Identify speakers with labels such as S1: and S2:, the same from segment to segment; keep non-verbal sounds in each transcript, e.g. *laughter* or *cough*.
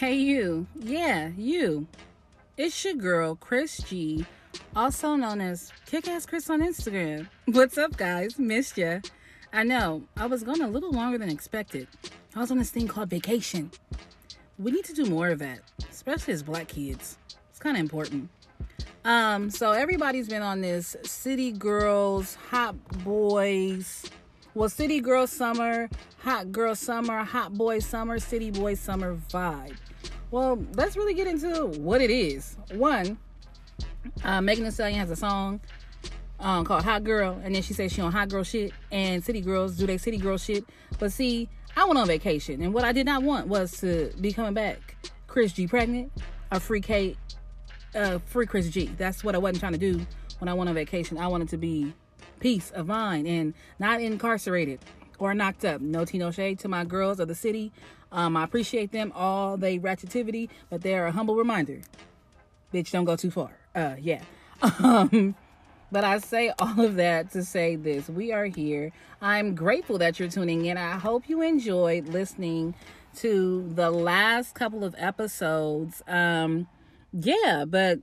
S1: Hey, you. Yeah, you. It's your girl, Chris G, also known as Kick Ass Chris on Instagram. *laughs* What's up, guys? Missed ya. I know, I was gone a little longer than expected. I was on this thing called vacation. We need to do more of that, especially as black kids. It's kind of important. Um, so everybody's been on this city girls, hot boys, well, city girl summer, hot girl summer, hot boy summer, city boy summer vibe. Well, let's really get into what it is. One, uh, Megan Thee Stallion has a song um, called Hot Girl, and then she says she on hot girl shit, and city girls do they city girl shit. But see, I went on vacation, and what I did not want was to be coming back, Chris G pregnant, a free Kate, uh, free Chris G. That's what I wasn't trying to do when I went on vacation. I wanted to be peace of mind and not incarcerated or knocked up. No tea, no shade to my girls of the city. Um, I appreciate them, all they ratchetivity, but they're a humble reminder. Bitch, don't go too far. Uh, yeah. *laughs* Um, but I say all of that to say this. We are here. I'm grateful that you're tuning in. I hope you enjoyed listening to the last couple of episodes. Um, yeah, but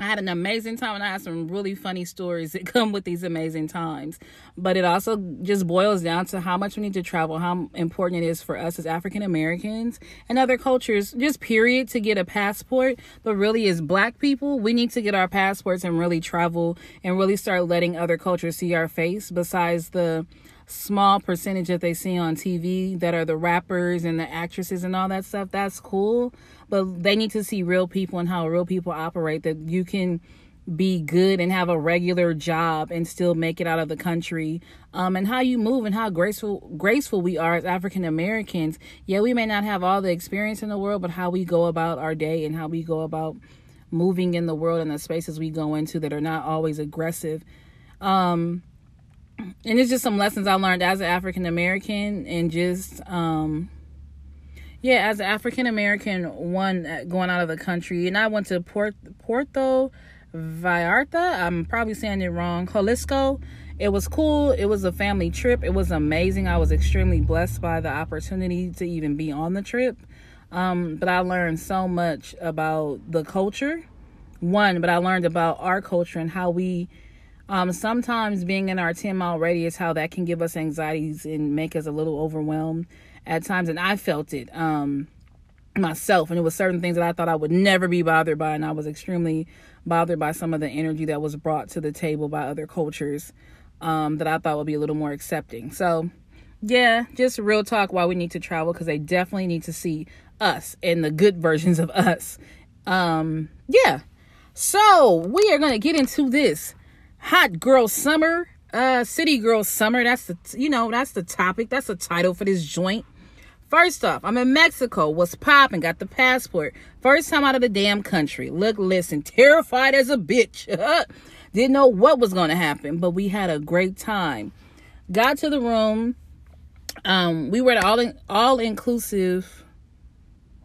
S1: I had an amazing time and I had some really funny stories that *laughs* come with these amazing times. But it also just boils down to how much we need to travel, how important it is for us as African Americans and other cultures, just period, to get a passport. But really, as black people, we need to get our passports and really travel and really start letting other cultures see our face besides the small percentage that they see on TV that are the rappers and the actresses and all that stuff. That's cool but they need to see real people and how real people operate that you can be good and have a regular job and still make it out of the country. Um, and how you move and how graceful graceful we are as african americans. Yeah we may not have all the experience in the world but how we go about our day and how we go about moving in the world and the spaces we go into that are not always aggressive. Um, and it's just some lessons i learned as an african american and just um, yeah, as an African American, one uh, going out of the country, and I went to Port Puerto Vallarta. I'm probably saying it wrong. Jalisco. It was cool. It was a family trip. It was amazing. I was extremely blessed by the opportunity to even be on the trip. Um, but I learned so much about the culture. One, but I learned about our culture and how we um, sometimes being in our 10 mile radius, how that can give us anxieties and make us a little overwhelmed at times, and I felt it um, myself. And it was certain things that I thought I would never be bothered by, and I was extremely bothered by some of the energy that was brought to the table by other cultures um, that I thought would be a little more accepting. So, yeah, just real talk why we need to travel because they definitely need to see us and the good versions of us. Um, yeah. So we are gonna get into this hot girl summer, uh, city girl summer. That's the you know that's the topic. That's the title for this joint. First off, I'm in Mexico. What's popping? Got the passport. First time out of the damn country. Look, listen, terrified as a bitch. *laughs* Didn't know what was going to happen, but we had a great time. Got to the room. Um, we were at all in, all inclusive,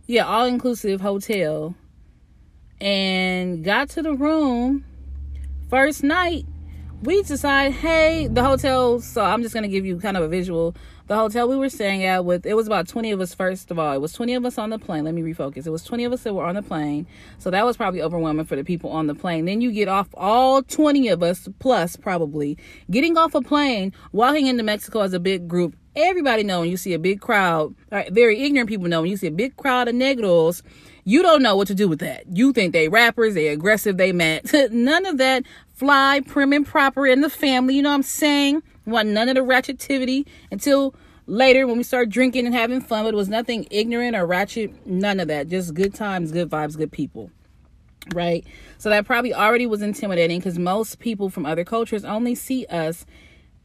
S1: yeah, all inclusive hotel, and got to the room. First night, we decided, hey, the hotel. So I'm just gonna give you kind of a visual. The hotel we were staying at with it was about 20 of us. First of all, it was 20 of us on the plane. Let me refocus. It was 20 of us that were on the plane. So that was probably overwhelming for the people on the plane. Then you get off all 20 of us plus probably getting off a plane, walking into Mexico as a big group. Everybody know when you see a big crowd, very ignorant people know when you see a big crowd of negros you don't know what to do with that. You think they rappers, they aggressive, they mad. *laughs* None of that fly, prim and proper in the family. You know what I'm saying? Want none of the ratchetivity until later when we start drinking and having fun. But it was nothing ignorant or ratchet. None of that. Just good times, good vibes, good people. Right? So that probably already was intimidating because most people from other cultures only see us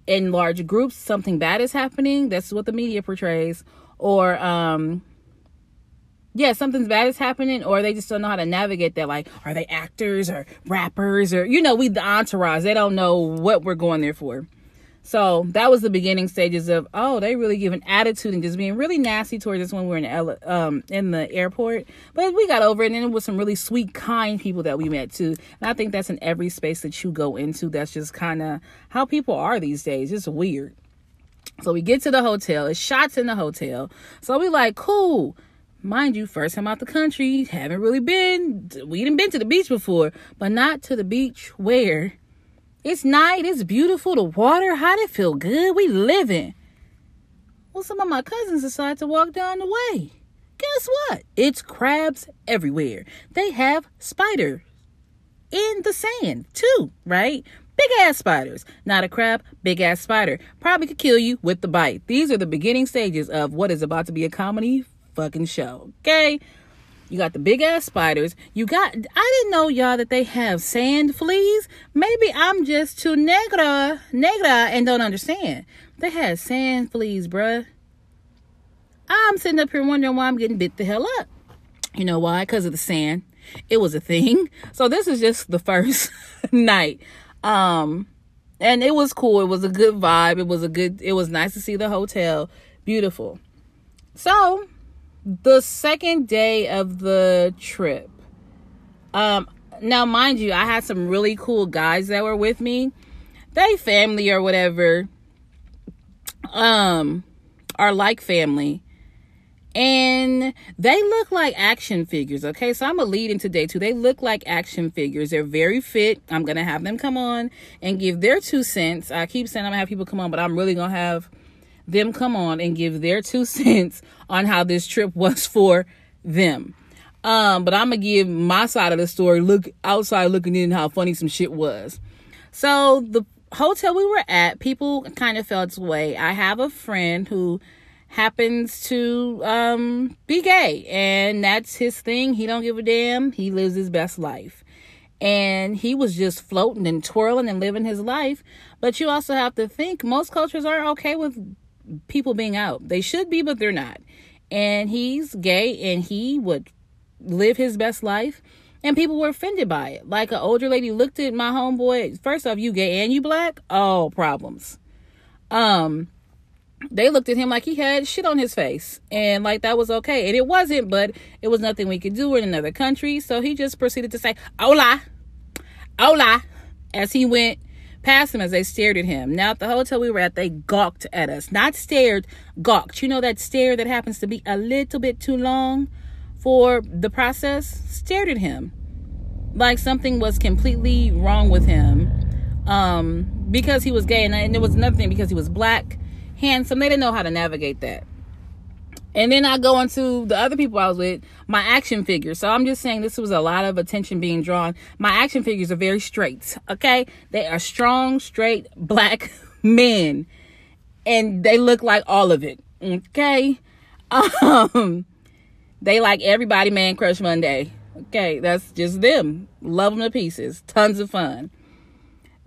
S1: in large groups. Something bad is happening. That's what the media portrays. Or um yeah, something's bad is happening, or they just don't know how to navigate that. Like, are they actors or rappers or you know, we the entourage. They don't know what we're going there for. So that was the beginning stages of oh, they really give an attitude and just being really nasty towards us when we were in the, um in the airport. But we got over it, and it was some really sweet, kind people that we met too. And I think that's in every space that you go into. That's just kind of how people are these days. It's weird. So we get to the hotel. It's shots in the hotel. So we like cool Mind you, first time out the country, haven't really been, we didn't been to the beach before, but not to the beach where it's night, it's beautiful, the water, how it feel good? We living. Well, some of my cousins decided to walk down the way. Guess what? It's crabs everywhere. They have spiders in the sand too, right? Big ass spiders. Not a crab, big ass spider. Probably could kill you with the bite. These are the beginning stages of what is about to be a comedy fucking show. Okay? You got the big ass spiders. You got, I didn't know, y'all, that they have sand fleas. Maybe I'm just too negra, negra, and don't understand. They have sand fleas, bruh. I'm sitting up here wondering why I'm getting bit the hell up. You know why? Because of the sand. It was a thing. So this is just the *laughs* first night. Um, and it was cool. It was a good vibe. It was a good, it was nice to see the hotel. Beautiful. So the second day of the trip, um, now mind you, I had some really cool guys that were with me. They family or whatever, um, are like family. And they look like action figures okay? So i'm gonna lead into day two. They look like action figures. They're very fit. I'm gonna have them come on and give their two cents. I keep saying i'm gonna have people come on but i'm really gonna have them come on and give their two *laughs* cents on how this trip was *laughs* for them. Um but i'm gonna give my side of the story look outside looking in how funny some shit was. So the hotel we were at people kind of felt its way. I have a friend who happens to um, be gay and that's his thing. He don't give a damn. He lives his best life. And he was just floating and twirling and living his life. But you also have to think most cultures are okay with people being out. They should be but they're not and he's gay and he would live his best life. And people were offended by it. Like an older lady looked at my homeboy first off you gay and you black? Oh problems. Um they looked at him like he had shit on his face. And like that was okay. And it wasn't, but it was nothing we could do. In another country. So he just proceeded to say, Hola, hola, as he went past him as they stared at him. Now at the hotel we were at, they gawked at us. Not stared, gawked. You know that stare that happens to be a little bit too long for the process? Stared at him. Like something was completely wrong with him. Um, because he was gay and, and it was nothing because he was black handsome. They didn't know how to navigate that. And then I go into the other people I was with, my action figures. So I'm just saying this was a lot of attention being drawn. My action figures are very straight, okay? They are strong, straight, black *laughs* men. And they look like all of it, okay? *laughs* Um, they like everybody man crush Monday. Okay, that's just them. Love them to pieces. Tons of fun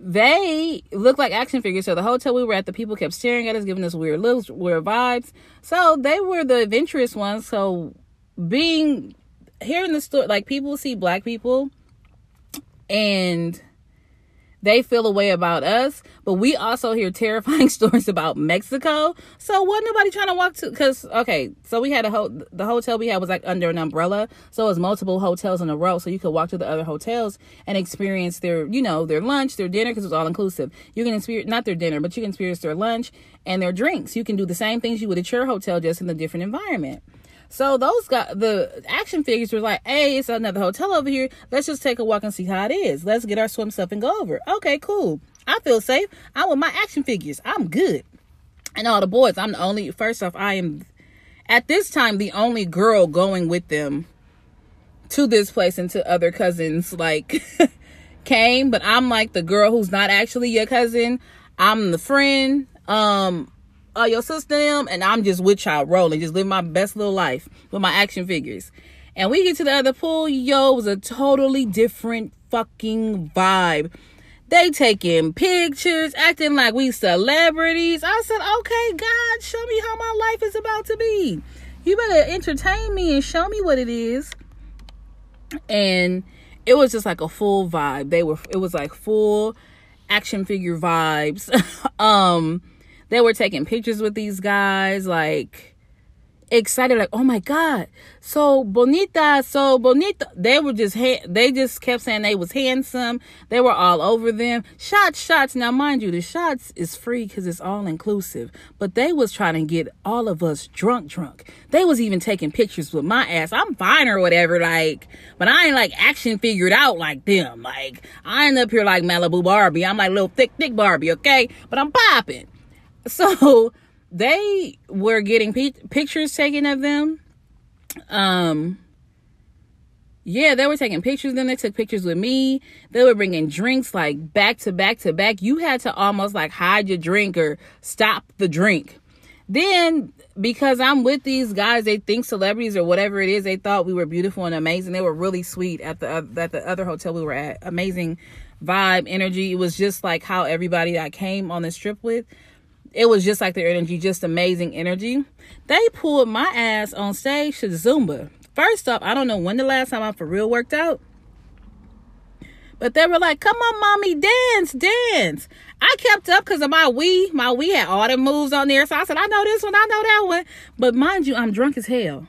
S1: they look like action figures. So the hotel we were at, the people kept staring at us, giving us weird looks, weird vibes. So they were the adventurous ones. So being here in the store, like people see black people and they feel a way about us, but we also hear terrifying *laughs* stories about Mexico. So wasn't nobody trying to walk to? Because okay, so we had a ho- the hotel we had was like under an umbrella, so it was multiple hotels in a row, so you could walk to the other hotels and experience their, you know, their lunch, their dinner, because it was all inclusive. You can experience not their dinner, but you can experience their lunch and their drinks. You can do the same things you would at your hotel, just in a different environment. So those got the action figures were like, hey, it's another hotel over here. Let's just take a walk and see how it is. Let's get our swim stuff and go over. Okay, cool. I feel safe. I'm with my action figures. I'm good. And all the boys, I'm the only first off, I am at this time the only girl going with them to this place and to other cousins like *laughs* came, but I'm like the girl who's not actually your cousin. I'm the friend. Um uh, your sister them, and I'm just with y'all rolling, just living my best little life with my action figures. And we get to the other pool, yo, it was a totally different fucking vibe. They taking pictures, acting like we celebrities. I said, okay, God, show me how my life is about to be. You better entertain me and show me what it is. And it was just like a full vibe. They were, it was like full action figure vibes. *laughs* um, they were taking pictures with these guys like excited, like, oh my God, so bonita, so bonita. They were just, ha- they just kept saying they was handsome. They were all over them. Shots, shots. Now, mind you, the shots is free because it's all inclusive. But they was trying to get all of us drunk, drunk. They was even taking pictures with my ass. I'm fine or whatever, like, but I ain't like action figured out like them. Like, I end up here like Malibu Barbie. I'm like little thick, thick Barbie, okay? But I'm popping. *laughs* So, they were getting p- pictures taken of them. Um, yeah, they were taking pictures. Then they took pictures with me. They were bringing drinks like back to back to back. You had to almost like hide your drink or stop the drink. Then, because I'm with these guys, they think celebrities or whatever it is, they thought we were beautiful and amazing. They were really sweet at the uh, at the other hotel we were at. Amazing vibe, energy. It was just like how everybody I came on this trip with it was just like their energy, just amazing energy. They pulled my ass on stage to Zumba. First off, I don't know when the last time I for real worked out. But they were like, come on, mommy, dance, dance. I kept up because of my Wii. My Wii had all the moves on there. So I said, I know this one, I know that one. But mind you, I'm drunk as hell.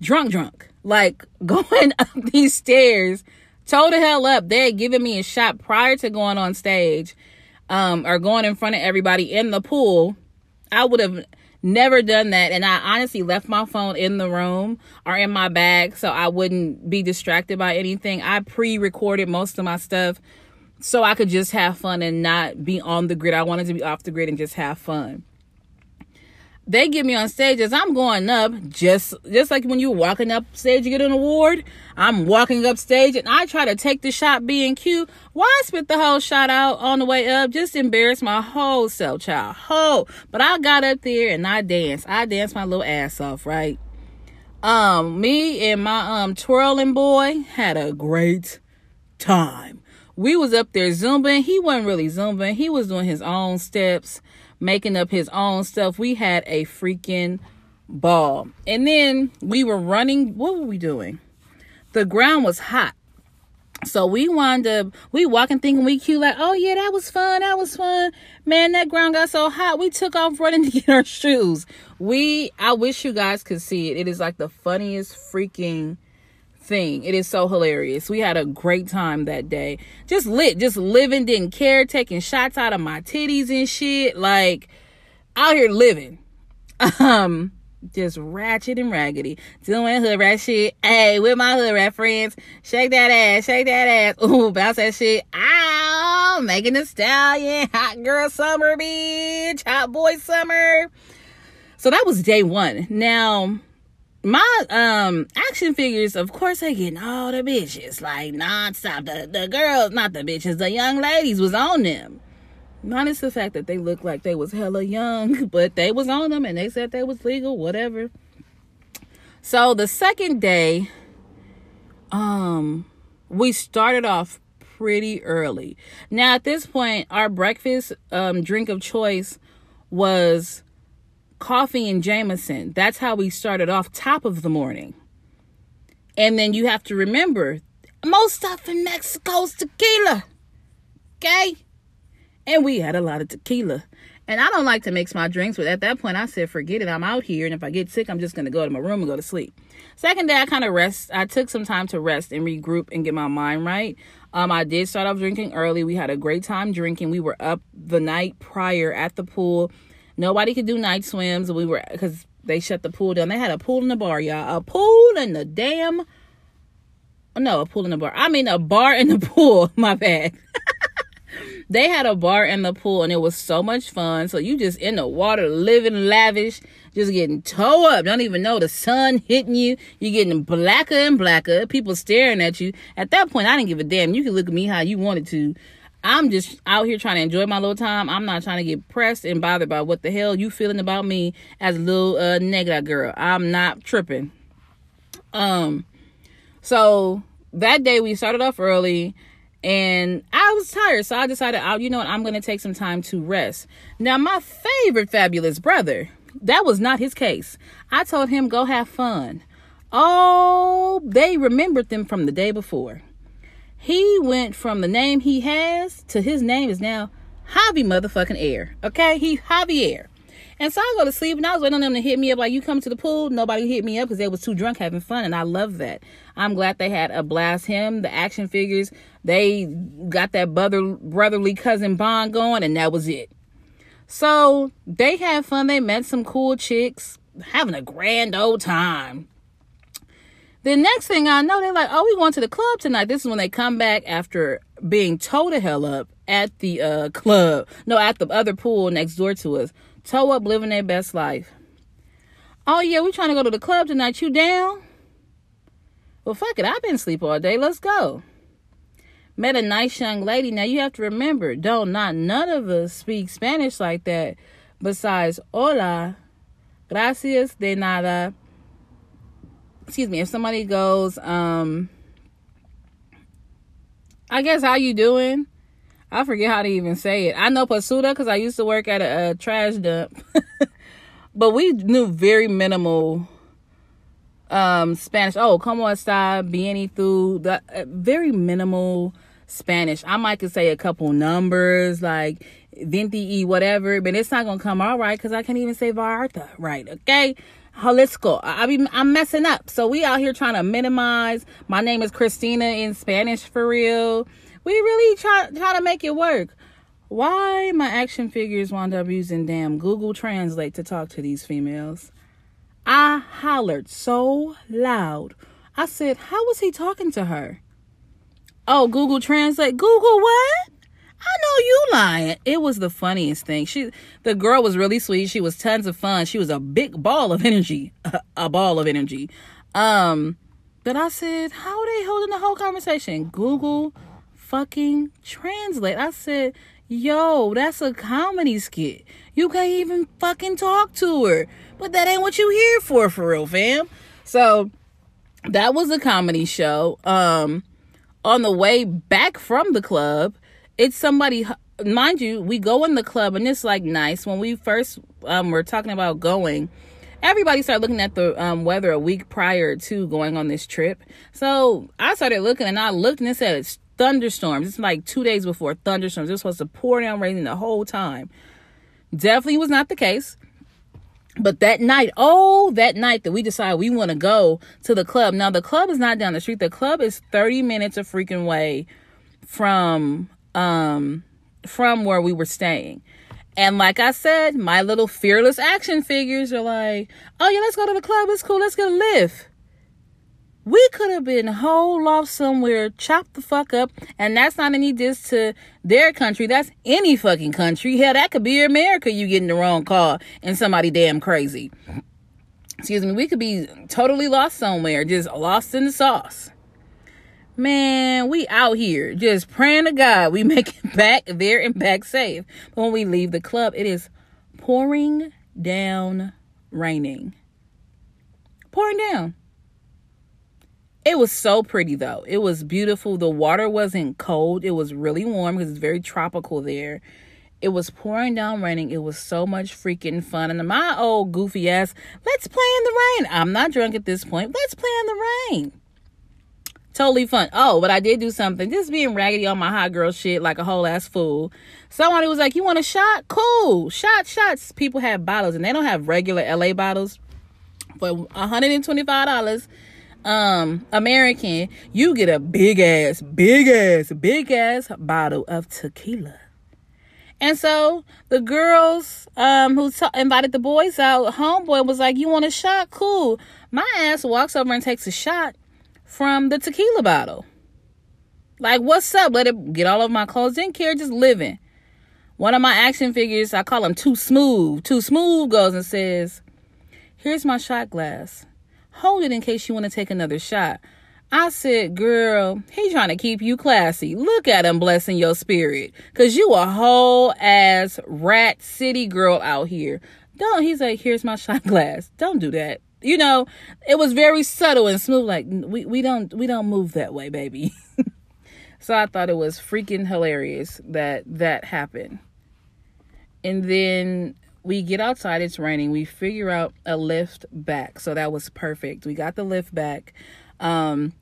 S1: Drunk, drunk. Like *laughs* going up these stairs, toe the hell up. They had given me a shot prior to going on stage um, or going in front of everybody in the pool, I would have never done that. And I honestly left my phone in the room or in my bag so I wouldn't be distracted by anything. I pre recorded most of my stuff so I could just have fun and not be on the grid. I wanted to be off the grid and just have fun they get me on stage as I'm going up, just just like when you're walking up stage, you get an award. I'm walking up stage and I try to take the shot being cute. Why spit the whole shot out on the way up? Just embarrass my whole self, child. Whole. But I got up there and I danced. I danced my little ass off, right? Um, me and my um twirling boy had a great time. We was up there zumbing. He wasn't really zumbing. He was doing his own steps making up his own stuff. We had a freaking ball. And then we were running. What were we doing? The ground was hot. So we wound up, we walking thinking we cute, like, oh yeah, that was fun, that was fun. Man, that ground got so hot, we took off running to get our shoes. We, I wish you guys could see it. It is like the funniest freaking thing. It is so hilarious. We had a great time that day. Just lit, just living, didn't care, taking shots out of my titties and shit. Like out here living. *laughs* Um, just ratchet and raggedy. Doing hood rat shit. Hey, with my hood rat friends. Shake that ass, shake that ass. *laughs* Ooh, bounce that shit. Ow, making a stallion. Hot girl summer, bitch. Hot boy summer. So that was day one. Now, my um action figures, of course, they getting all the bitches like nonstop. The the girls, not the bitches, the young ladies was on them. Minus the fact that they looked like they was hella young, *laughs* but they was on them and they said they was legal, whatever. So the second day, um, we started off pretty early. Now at this point, our breakfast um drink of choice was coffee and Jameson. That's how we started off top of the morning. And then you have to remember, most stuff in Mexico is tequila. Okay? And we had a lot of tequila. And I don't like to mix my drinks, but at that point I said, forget it. I'm out here. And if I get sick, I'm just to go to my room and go to sleep. Second day, I kind of rest. I took some time to rest and regroup and get my mind right. Um, I did start off drinking early. We had a great time drinking. We were up the night prior at the pool Nobody could do night swims. We were because they shut the pool down. They had a pool in the bar, y'all. A pool in the damn. No, a pool in the bar. I mean, a bar in the *laughs* pool. My bad. *laughs* they had a bar in the pool and it was so much fun. So you just in the water, living lavish, just getting toe up. Don't even know the sun hitting you. You're getting blacker and blacker. People staring at you. At that point, I didn't give a damn. You can look at me how you wanted to. I'm just out here trying to enjoy my little time. I'm not trying to get pressed and bothered by what the hell you feeling about me as a little uh negative girl. I'm not tripping. Um so that day we started off early and I was tired, so I decided, oh, you know what, I'm gonna take some time to rest. Now, my favorite fabulous brother, that was not his case. I told him go have fun. Oh, they remembered them from the day before. He went from the name he has to his name is now Javi motherfucking Air. Okay, he Javier. And so I go to sleep and I was waiting on them to hit me up like, you come to the pool? Nobody hit me up because they was too drunk having fun. And I love that. I'm glad they had a blast. Him, the action figures, they got that brother, brotherly cousin bond going and that was it. So they had fun. They met some cool chicks, having a grand old time. The next thing I know, they're like, oh, we going to the club tonight. This is when they come back after being towed to hell up at the uh, club. No, at the other pool next door to us toe up living their best life. Oh yeah, we trying to go to the club tonight. You down? Well, fuck it. I've been asleep all day. Let's go. Met a nice young lady. Now you have to remember, don't not none of us speak Spanish like that. Besides, hola, gracias de nada. Excuse me. If somebody goes, um, I guess how you doing? I forget how to even say it. I know Pasuda because I used to work at a, a trash dump. *laughs* but we knew very minimal um, Spanish. Oh, como está? Bien through the uh, very minimal Spanish. I might could say a couple numbers like venti whatever, but it's not gonna come all right because I can't even say Varta right. Okay. Jalisco. I be I'm messing up. So we out here trying to minimize. My name is Christina in Spanish for real. We really try try to make it work. Why my action figures wound up using damn Google Translate to talk to these females? I hollered so loud. I said, How was he talking to her? Oh, Google Translate. Google what? I know you lying. It was the funniest thing. She the girl was really sweet. She was tons of fun. She was a big ball of *laughs* energy. a ball of energy. Um, but I said, How are they holding the whole conversation? Google fucking translate. I said, yo, that's a comedy skit. You can't even fucking talk to her. But that ain't what you here for, for real, fam. So that was a comedy show. Um, on the way back from the club, it's somebody mind you, we go in the club and it's like nice. When we first um were talking about going, everybody started looking at the um, weather a week prior to going on this trip. So I started looking and I looked and it said it's thunderstorms. It's like two days before thunderstorms. It was supposed to pour down raining the whole time. Definitely was not the case. But that night, oh, that night that we decided we want to go to the club. Now the club is not down the street. The club is 30 minutes of freaking way from um from where we were staying. And like I said, my little fearless action figures are like, oh yeah, let's go to the club. It's cool. Let's get a lift. We could have been holed off somewhere, chopped the fuck up, and that's not any diss to their country. That's any fucking country. Hell, that could be America. You getting the wrong car and somebody damn crazy. Excuse me. We could be totally lost somewhere, just lost in the sauce. Man, we out here just praying to God we *laughs* make it back there and back safe. But when we leave the club, it is pouring down raining. Pouring down. It was so pretty though. It was beautiful. The water wasn't cold. It was really warm because it's very tropical there. It was pouring down raining. It was so much freaking fun. And my old goofy ass, let's play in the rain. I'm not drunk at this point. Let's play in the rain. Totally fun. Oh, but I did do something. Just being raggedy on my hot girl shit like a whole ass fool. Somebody was like, You want a shot? Cool. Shot, shots. People have bottles and they don't have regular LA bottles. For $125 um American, you get a big ass, big ass, big ass bottle of tequila. And so the girls um who t- invited the boys out, homeboy was like, "You want a shot? Cool." My ass walks over and takes a shot from the tequila bottle. Like, what's up? Let it get all of my clothes. Didn't care, just living. One of my action figures, I call him Too Smooth. Too Smooth goes and says, "Here's my shot glass." Hold it in case you want to take another shot. I said, girl, he trying to keep you classy. Look at him blessing your spirit. Cause you a whole ass rat city girl out here. Don't, he's like, here's my shot glass. Don't do that. You know, it was very subtle and smooth. Like, we, we don't, we don't move that way, baby. *laughs* so I thought it was freaking hilarious that that happened. And then we get outside, it's raining. We figure out a lift back. So that was perfect. We got the lift back. Um,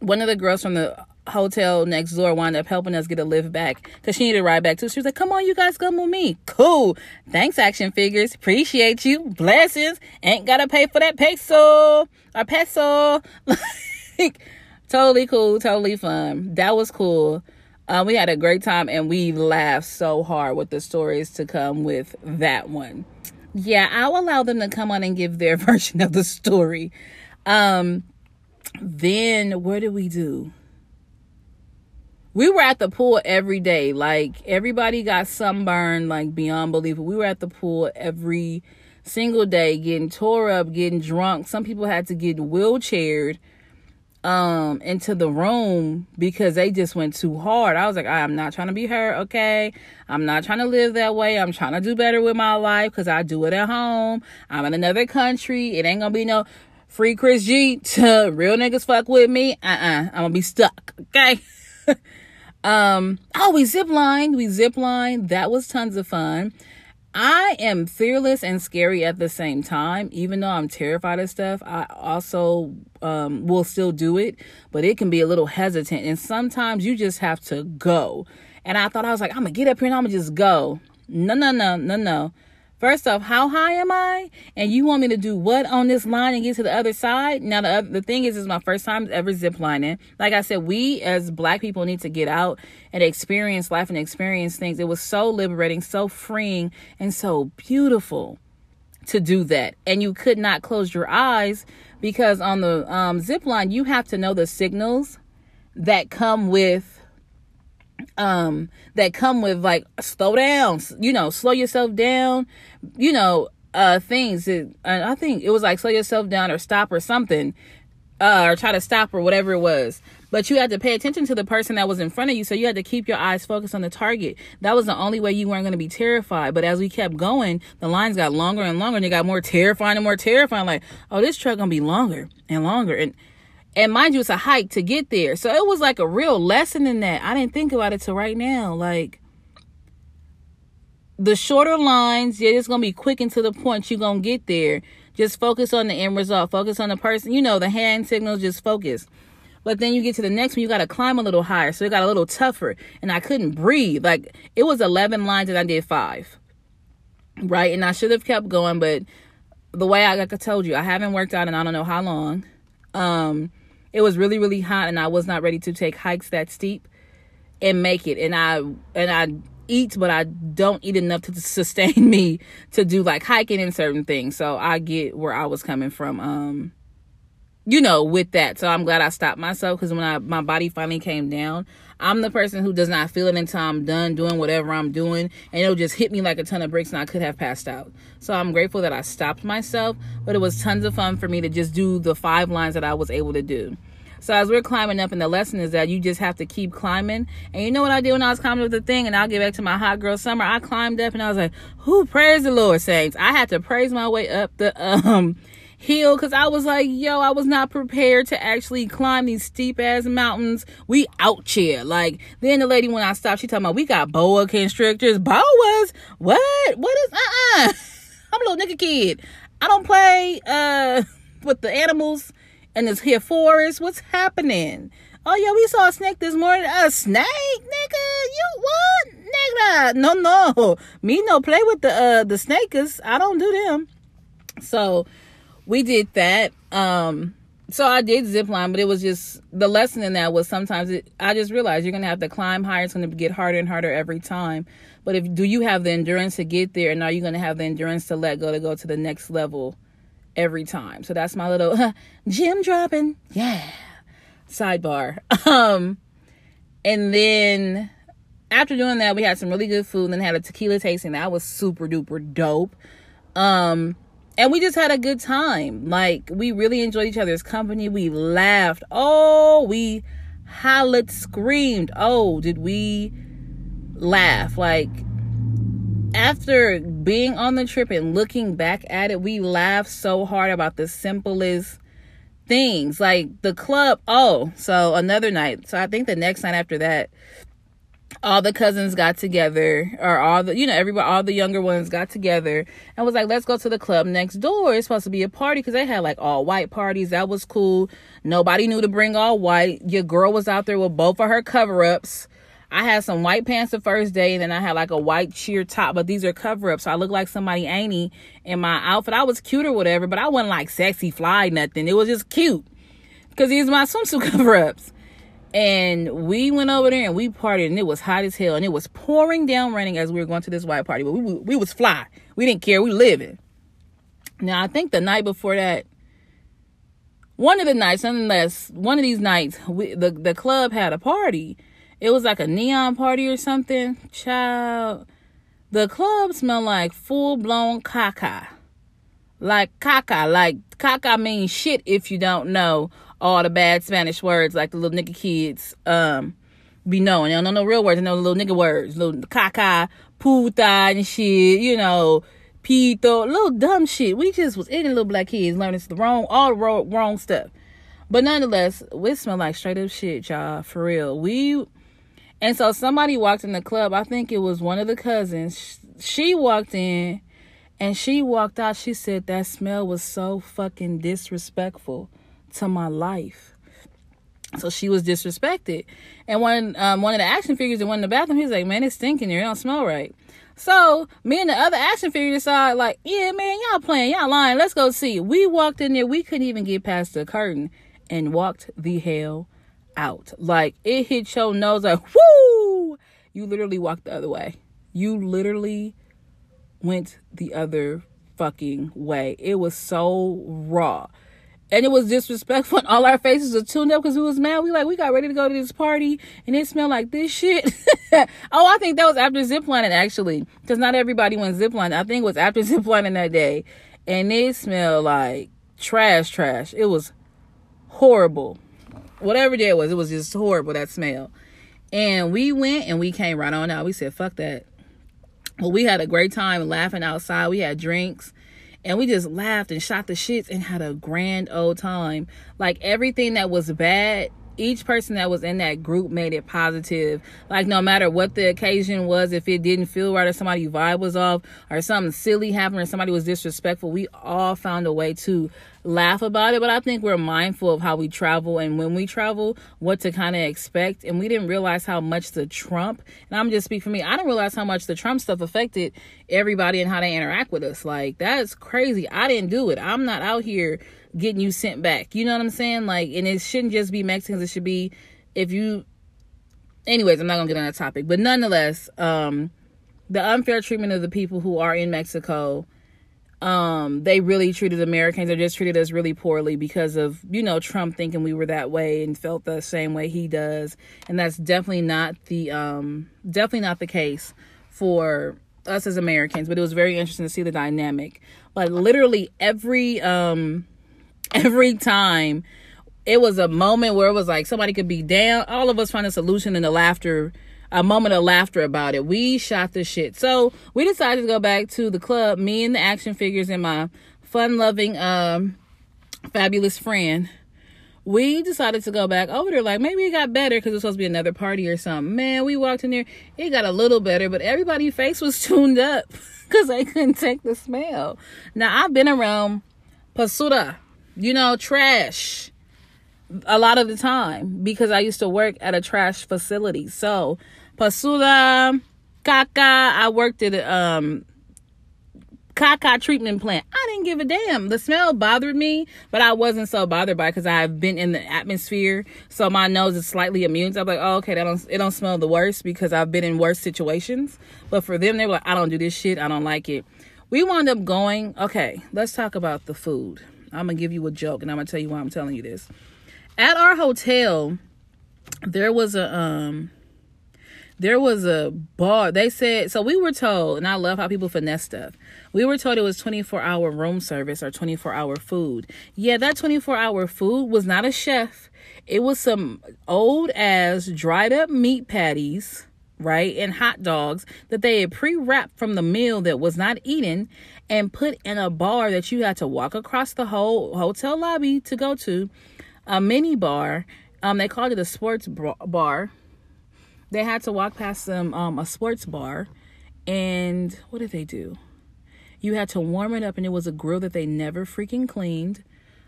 S1: one of the girls from the hotel next door wound up helping us get a lift back because she needed a ride back too. She was like, "Come on, you guys, come with me." Cool. Thanks, action figures. Appreciate you. Blessings. Ain't gotta pay for that peso or peso. *laughs* like, totally cool. Totally fun. That was cool. Uh, we had a great time and we laughed so hard with the stories to come with that one. Yeah, I'll allow them to come on and give their *laughs* version of the story. Um, then what did we do? we were at the pool every day. Like everybody got sunburned, like beyond belief. We were at the pool every single day, getting tore up, getting drunk. Some people had to get wheelchaired um into the room because they just went too hard. I was like, I'm not trying to be her, okay? I'm not trying to live that way. I'm trying to do better with my life because I do it at home. I'm in another country. It ain't gonna be no free Chris G to *laughs* real niggas fuck with me. Uh-uh. I'm gonna be stuck, okay? *laughs* Um, oh, we zip lined. We zip lined. That was tons of fun. I am fearless and scary at the same time. Even though I'm terrified of stuff, I also um, will still do it, but it can be a little hesitant. And sometimes you just have to go. And I thought I was like, I'm gonna get up here and I'm gonna just go. No, no, no, no, no. First off, how high am I? And you want me to do what on this line and get to the other side? Now, the, other, the thing is, is my first time ever ziplining. Like I said, we as black people need to get out and experience life and experience things. It was so liberating, so freeing, and so beautiful to do that. And you could not close your eyes because on the um, zip line, you have to know the signals that come with um that come with like slow down you know slow yourself down you know uh things that, i think it was like slow yourself down or stop or something uh or try to stop or whatever it was. But you had to pay attention to the person that was in front of you so you had to keep your eyes focused on the target. That was the only way you weren't going to be terrified. But as we kept going the lines got longer and longer and it got more terrifying and more terrifying. Like oh this truck gonna be longer and longer. And and mind you, it's a hike to get there. So it was like a real lesson in that. I didn't think about it till right now. Like the shorter lines, yeah, it's gonna be quick and to the point. You're gonna get there. Just focus on the end result. Focus on the person. You know, the hand signals. Just focus. But then you get to the next one, you got to climb a little higher. So it got a little tougher. And I couldn't breathe. Like it was 11 lines and I did five. Right. And I should have kept going. But the way I, like I told you, I haven't worked out and I don't know how long. Um, it was really really hot and I was not ready to take hikes that steep and make it. And I and I eat but I don't eat enough to *laughs* sustain me to do like hiking and certain things. So I get where I was coming from um you know with that. So I'm glad I stopped myself because when I my body finally came down I'm the person who does not feel it until I'm done doing whatever I'm doing, and it'll just hit me like a ton of bricks, and I could have passed out. So I'm grateful that I stopped myself, but it was tons of fun for me to just do the five lines that I was able to do. So as we're climbing up, and the lesson is that you just have to keep climbing. And you know what I did when I was climbing up the thing, and I'll get back to my hot girl summer. I climbed up, and I was like, "Who praise the Lord, saints!" I had to praise my way up the *laughs* um hill because I was like, yo, I was not prepared to actually climb these steep ass mountains. We out here. Like, then the lady, when I stopped, she talking about, we got boa constrictors. Boas? What? What is, uh-uh. *laughs* I'm a little nigga kid. I don't play, uh, with the animals in this here forest. What's happening? Oh yeah, we saw a snake this morning. A snake, nigga? You what, nigga? No, no. Me no play with the uh the snakers. I don't do them. So we did that. Um, so I did zip line, but it was just the lesson in that was sometimes it, I just realized you're gonna have to climb higher. It's gonna get harder and harder every time. But if do you have the endurance to get there, and are you gonna have the endurance to let go to go to the next level every time? So that's my little *laughs* gym dropping, yeah. Sidebar. *laughs* Um, and then after doing that, we had some really good food, and then had a tequila tasting. That was super duper dope. Um, and we just had a good time. Like we really enjoyed each other's company. We laughed. Oh, we hollered, screamed. Oh, did we laugh? Like after being on the trip and looking back at it, we laughed so hard about the simplest things. Like the club. Oh, so another night. So I think the next night after that, all the cousins got together or all the you know everybody all the younger ones got together and was like let's go to the club next door it's supposed to be a party because they had like all white parties that was cool nobody knew to bring all white your girl was out there with both of her cover-ups I had some white pants the first day, and then I had like a white sheer top, but these are cover ups. So I look like somebody ain't in my outfit. I was cute or whatever, but I wasn't like sexy fly, nothing. It was just cute because these are my swimsuit *laughs* cover ups. And we went over there and we partied, and it was hot as hell, and it was pouring down raining as we were going to this white party. But we we was fly. We didn't care. We living. Now I think the night before that, one of the nights, nonetheless, one of these nights, we, the the club had a party. It was like a neon party or something. Child, the club smelled like full blown caca. Like caca, like caca means shit if you don't know all the bad Spanish words like the little nigga kids um be knowing. They don't know no real words, they know the little nigga words. Little caca, puta and shit, you know, pito, little dumb shit. We just was ignorant little black kids learning the wrong, all the wrong, wrong stuff. But nonetheless, we smell like straight up shit, y'all. For real. We and so somebody walked in the club. I think it was one of the cousins. She walked in and she walked out. She said that smell was so fucking disrespectful to my life. So she was disrespected. And one um, one of the action figures that went in the bathroom, he's like, Man, it's stinking here. It don't smell right. So me and the other action figure decided, like, yeah, man, y'all playing, y'all lying. Let's go see. We walked in there. We couldn't even get past the curtain and walked the hell out. Like it hit your nose like, whoo! You literally walked the other way. You literally went the other fucking way. It was so raw and it was disrespectful. And all our faces were tuned up because we was mad. We like we got ready to go to this party and it smelled like this shit. *laughs* Oh i think that was after ziplining actually because not everybody went ziplining. I think it was after *laughs* ziplining that day. And it smelled like trash trash. It was horrible. Whatever day it was it was just horrible that smell. And we went and we came right on out. We said fuck that. Well we had a great time laughing outside. We had drinks and we just laughed and shot the shits and had a grand old time. Like everything that was bad each person that was in that group made it positive. Like no matter what the occasion was, if it didn't feel right or somebody vibe was off or something silly happened or somebody was disrespectful, we all found a way to laugh about it. But I think we're mindful of how we travel and when we travel, what to kind of expect. And we didn't realize how much the Trump, and I'm just speaking for me, I didn't realize how much the Trump stuff affected everybody and how they interact with us. Like that's crazy. I didn't do it. I'm not out here getting you sent back. You know what I'm saying? Like, and it shouldn't just be Mexicans. It should be if you. Anyways, I'm not gonna get on that topic, but nonetheless, um, the unfair treatment of the people who are in Mexico, um, they really treated Americans or just treated us really poorly because of you know Trump thinking we were that way and felt the same way he does, and that's definitely not the um, definitely not the case for us as Americans. But it was very interesting to see the dynamic. But literally every um every time it was a moment where it was like somebody could be down. All of us find a solution and the laughter, a moment of laughter about it. We shot the shit. So we decided to go back to the club. Me and the action figures and my fun loving, um, fabulous friend. We decided to go back over there. Like maybe it got better because it was supposed to be another party or something. Man, we walked in there. It got a little better, but everybody's face was *laughs* tuned up because they couldn't take the smell. Now I've been around Pasura you know, trash a lot of the time because I used to work at a trash facility. So, Pasura, caca, I worked at um, caca treatment plant. I didn't give a damn. The smell bothered me, but I wasn't so bothered by because I've been in the atmosphere, so my nose is slightly immune. So I'm like, oh, okay, that don't it don't smell the worst because I've been in worse situations. But for them, they were like, I don't do this shit. I don't like it. We wound up going. Okay, let's talk about the food. I'm gonna give you a joke, and I'm gonna tell you why I'm telling you this. At our hotel, there was a um there was a bar. They said so. We were told, and I love how people finesse stuff. We were told it was 24 hour room service or 24 hour food. Yeah, that 24 hour food was not a chef. It was some old ass dried up meat patties, right, and hot dogs that they had pre wrapped from the meal that was not eaten and put in a bar that you had to walk across the whole hotel lobby to go to, a mini bar. Um, they called it a sports bar. they had to walk past some um, a sports bar, and what did they do? You had to warm it up, and it was a grill that they never freaking cleaned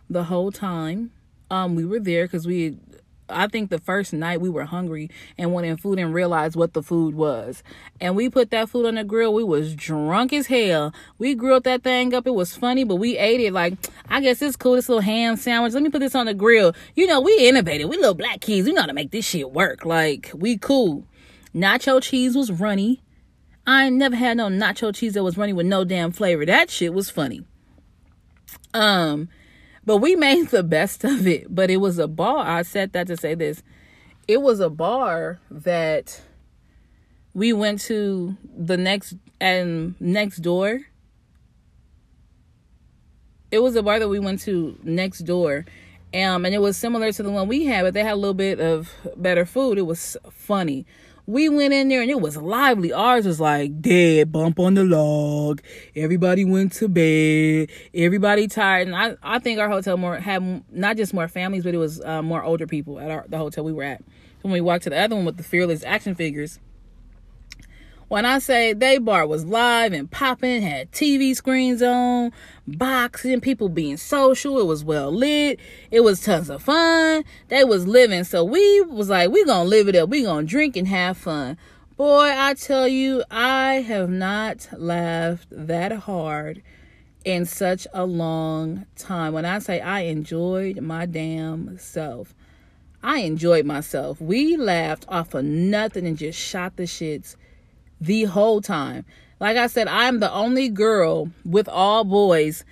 S1: the whole time. Um, we were there because we I think the first night we were hungry and wanted food and realized what the food was. And we put that food on the grill. We was drunk as hell. We grilled that thing up. It was funny, but we ate it like, I guess it's cool. This little ham sandwich. Let me put this on the grill. You know, we innovated. We little black kids. We know how to make this shit work. Like, we cool. Nacho cheese was runny. I never had no nacho cheese that was runny with no damn flavor. That shit was funny. Um, but we made the best of it. But it was a bar. I said that to say this. It was a bar that we went to the next and next door. It was a bar that we went to next door. Um, and it was similar to the one we had, but they had a little bit of better food. It was funny. We went in there and it was lively. Ours was like dead bump on the log. Everybody went to bed. Everybody tired. And I, I think our hotel more had not just more families, but it was uh, more older people at our, the hotel we were at. When we walked to the other one with the fearless action figures, when I say they bar was live and popping, had TV screens on, boxing, people being social, it was well lit, it was tons of fun. They was living, so we was like, we gonna live it up, we gonna drink and have fun. Boy, I tell you, I have not laughed that hard in such a long time. When I say I enjoyed my damn self, I enjoyed myself. We laughed off of nothing and just shot the shits the whole time. Like I said, I'm the only girl with all boys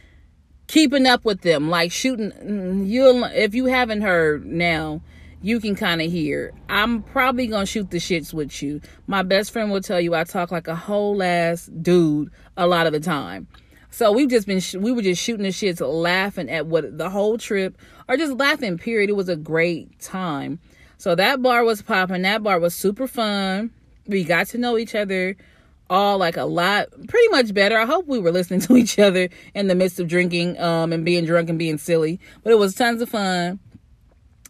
S1: keeping up with them, like shooting. Mm, you'll if you haven't heard now, you can kind of hear. I'm probably gonna shoot the shits with you. My best friend will tell you I talk like a whole ass dude a lot of the time. So we've just been we were just shooting the shits, laughing at what the whole trip, or just laughing. Period. It was a great time. So that bar was popping. That bar was super fun we got to know each other all like a lot pretty much better. I hope we were listening *laughs* to each other in the midst of drinking um and being drunk and being silly but it was tons of fun.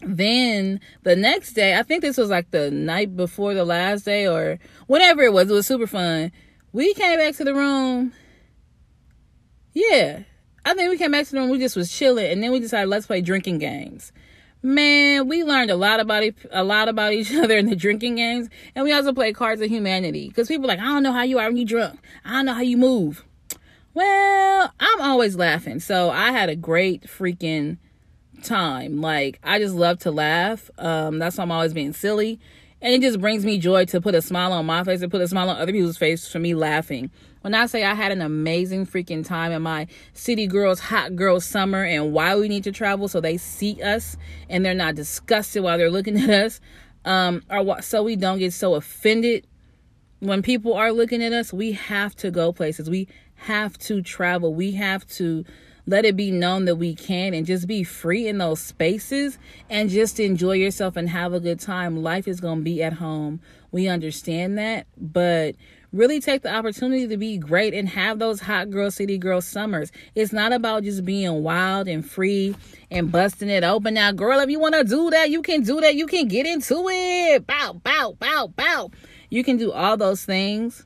S1: Then the next day i think this was like the night before the last day or whatever it was it was super fun. We came back to the room. Yeah. I think we came back to the room we just was chilling and then we decided let's play drinking games Man, we learned a lot about a lot about each *laughs* other in the drinking games, and we also played Cards of Humanity. Because people like, I don't know how you are when you drunk. I don't know how you move. Well, I'm always laughing, so I had a great freaking time. Like I just love to laugh. Um, that's why I'm always being silly, and it just brings me joy to put a smile on my face and put a smile on other people's face for me laughing. When I say I had an amazing freaking time in my city girls, hot girl summer, and why we need to travel so they see us and they're not disgusted while they're looking at us, um, or so we don't get so offended when people are looking at us. We have to go places. We have to travel. We have to let it be known that we can and just be free in those spaces and just enjoy yourself and have a good time. Life is going to be at home. We understand that, but really take the opportunity to be great and have those hot girl city girl summers. It's not about just being wild and free and busting it open. Now, girl, if you want to do that, you can do that. You can get into it. Bow, bow, bow, bow. You can do all those things.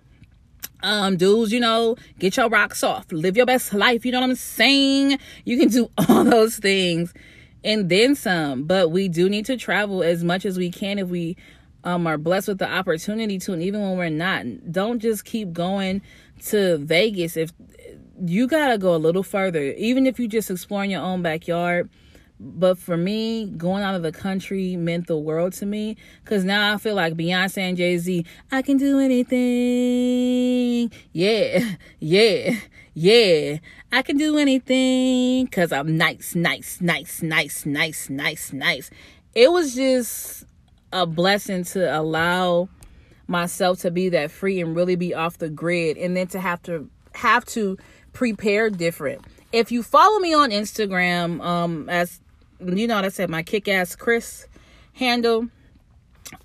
S1: Um, dudes, you know, get your rocks off, live your best life. You know what I'm saying? You can do *laughs* all those things and then some. But we do need to travel as much as we can if we um, are blessed with the opportunity to, and even when we're not, don't just keep going to Vegas. If you gotta go a little further, even if you just exploring your own backyard. But for me, going out of the country meant the world to me because now I feel like Beyonce and Jay Z. I can do anything. Yeah, *laughs* yeah, yeah. I can do anything because I'm nice, nice, nice, nice, nice, nice, nice. It was just a blessing to allow myself to be that free and really be off the grid and then to have to have to prepare different. If you follow me on Instagram, um, as you know, I said my kick ass Chris handle.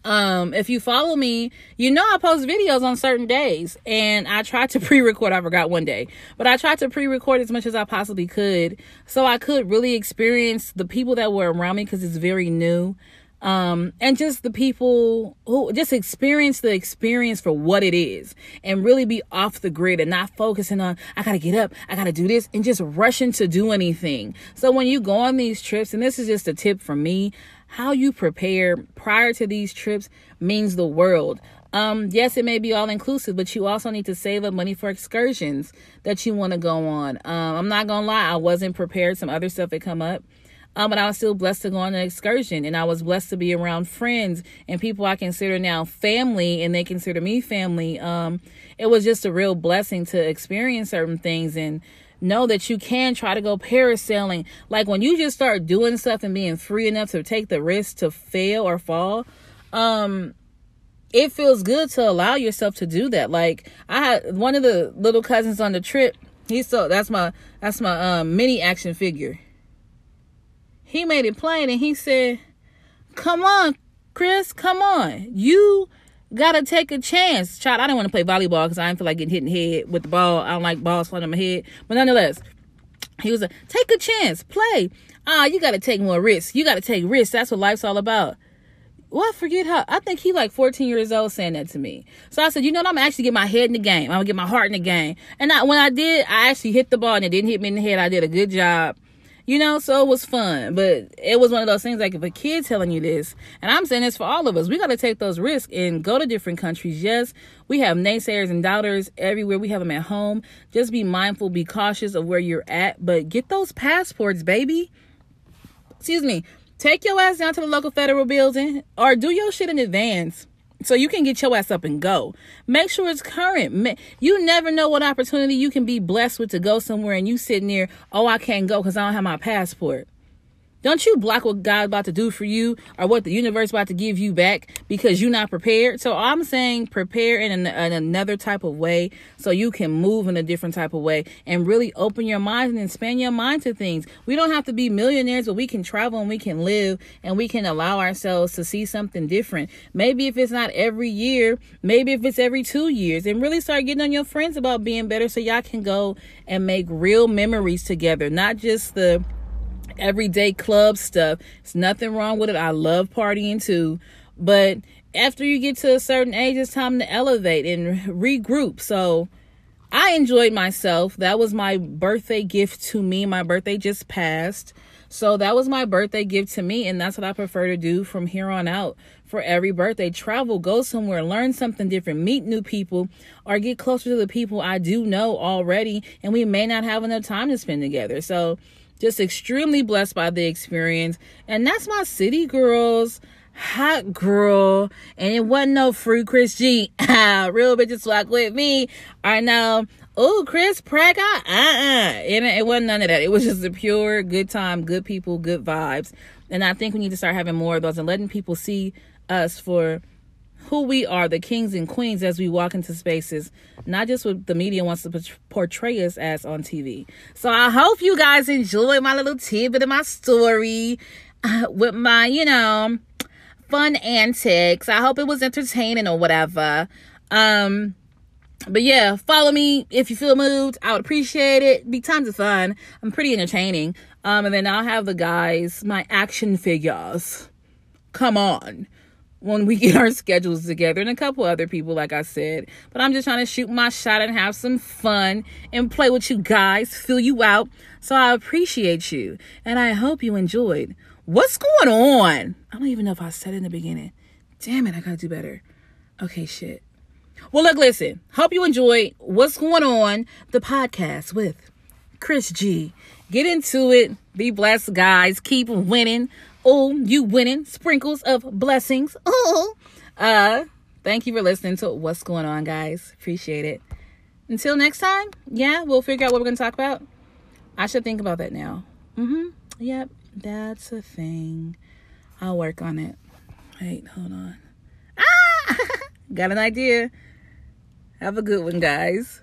S1: Um, if you follow me, you know I post videos on certain days and I tried to *laughs* pre-record. I forgot one day, but I tried to pre-record as much as I possibly could so I could really experience the people that were around me because it's very new um, and just the people who just experience the experience for what it is and really be off the grid and not focusing on, I gotta get up, I gotta do this, and just rushing to do anything. So when you go on these trips, and this is just a tip from me, how you prepare prior to these trips means the world. Um, yes, it may be all inclusive, but you also need to save up money for excursions that you want to go on. Um, I'm not gonna lie, I wasn't prepared. Some other stuff had come up um, but I was still blessed to go on an excursion and I was blessed to be around friends and people I consider now family and they consider me family. Um, it was just a real blessing to experience certain things and know that you can try to go parasailing. Like when you just start doing stuff and being free enough to take the risk to fail or fall, um, it feels good to allow yourself to do that. Like I had one of the little cousins on the trip. He's so that's my that's my um mini action figure he made it plain and he said, Come on, Chris, come on. You gotta take a chance. Child, I didn't want to play volleyball because I didn't feel like getting hit in the head with the ball. I don't like balls flying on my head. But nonetheless, he was like, Take a chance, play. Ah, you gotta take more risks. You gotta take risks. That's what life's all about. Well, I forget how. I think he like 14 years old saying that to me. So I said, you know what? I'm gonna actually get my head in the game. I'm gonna get my heart in the game. And I, when I did, I actually hit the ball and it didn't hit me in the head. I did a good job you know, so it was fun. But it was one of those things like if a kid telling you this, and I'm saying this for all of us, we got to take those risks and go to different countries. Yes, we have naysayers and doubters everywhere. We have them at home. Just be mindful, be cautious of where you're at, but get those passports, baby. Excuse me. Take your ass down to the local federal building or do your shit in advance so you can get your ass up and go. Make sure it's current. You never know what opportunity you can be blessed with to go somewhere and you sitting there, oh, I can't go because I don't have my passport. Don't you block what God's about to do for you or what the universe about to give you back because you're not prepared. So I'm saying prepare in, an, in another type of way so you can move in a different type of way and really open your mind and expand your mind to things. We don't have to be millionaires, but we can travel and we can live and we can allow ourselves to see something different. Maybe if it's not every year, maybe if it's every two years and really start getting on your friends about being better so y'all can go and make real memories together, not just the everyday club stuff. It's nothing wrong with it. I love partying too. But after you get to a certain age, it's time to elevate and regroup. So I enjoyed myself. That was my birthday gift to me. My birthday just passed. So that was my birthday gift to me. And that's what I prefer to do from here on out for every birthday. Travel, go somewhere, learn something different, meet new people, or get closer to the people I do know already. And we may not have enough time to spend together. So just extremely blessed by the experience. And that's my city girls. Hot girl. And it wasn't no free Chris G. *laughs* Real bitches fuck with me. I know. Oh, Chris Pratt. Uh-uh. And it wasn't none of that. It was just a pure good time, good people, good vibes. And I think we need to start having more of those and letting people see us for who we are, the kings and queens, as we walk into spaces, not just what the media wants to portray us as on TV. So I hope you guys enjoy my little tidbit of my story uh, with my, you know, fun antics. I hope it was entertaining or whatever. Um, but yeah, follow me if you feel moved. I would appreciate it. Be tons of fun. I'm pretty entertaining. Um, and then I'll have the guys, my action figures. Come on when we get our schedules together and a couple other people like i said. But i'm just trying to shoot my shot and have some fun and play with you guys fill you out. So i appreciate you and i hope you enjoyed. What's going on? I don't even know if i said in the beginning. Damn it i gotta do better. Okay shit. Well look listen. Hope you enjoyed what's going on the podcast with chris g. Get into it. Be blessed guys. Keep winning Oh, you winning sprinkles of blessings. *laughs* Oh, uh, thank you for listening to what's going on, guys. Appreciate it. Until next time, yeah, we'll figure out what we're gonna talk about. I should think about that now. Mm-hmm. Yep, that's a thing. I'll work on it. Wait, hold on. Ah, *laughs* got an idea. Have a good one, guys.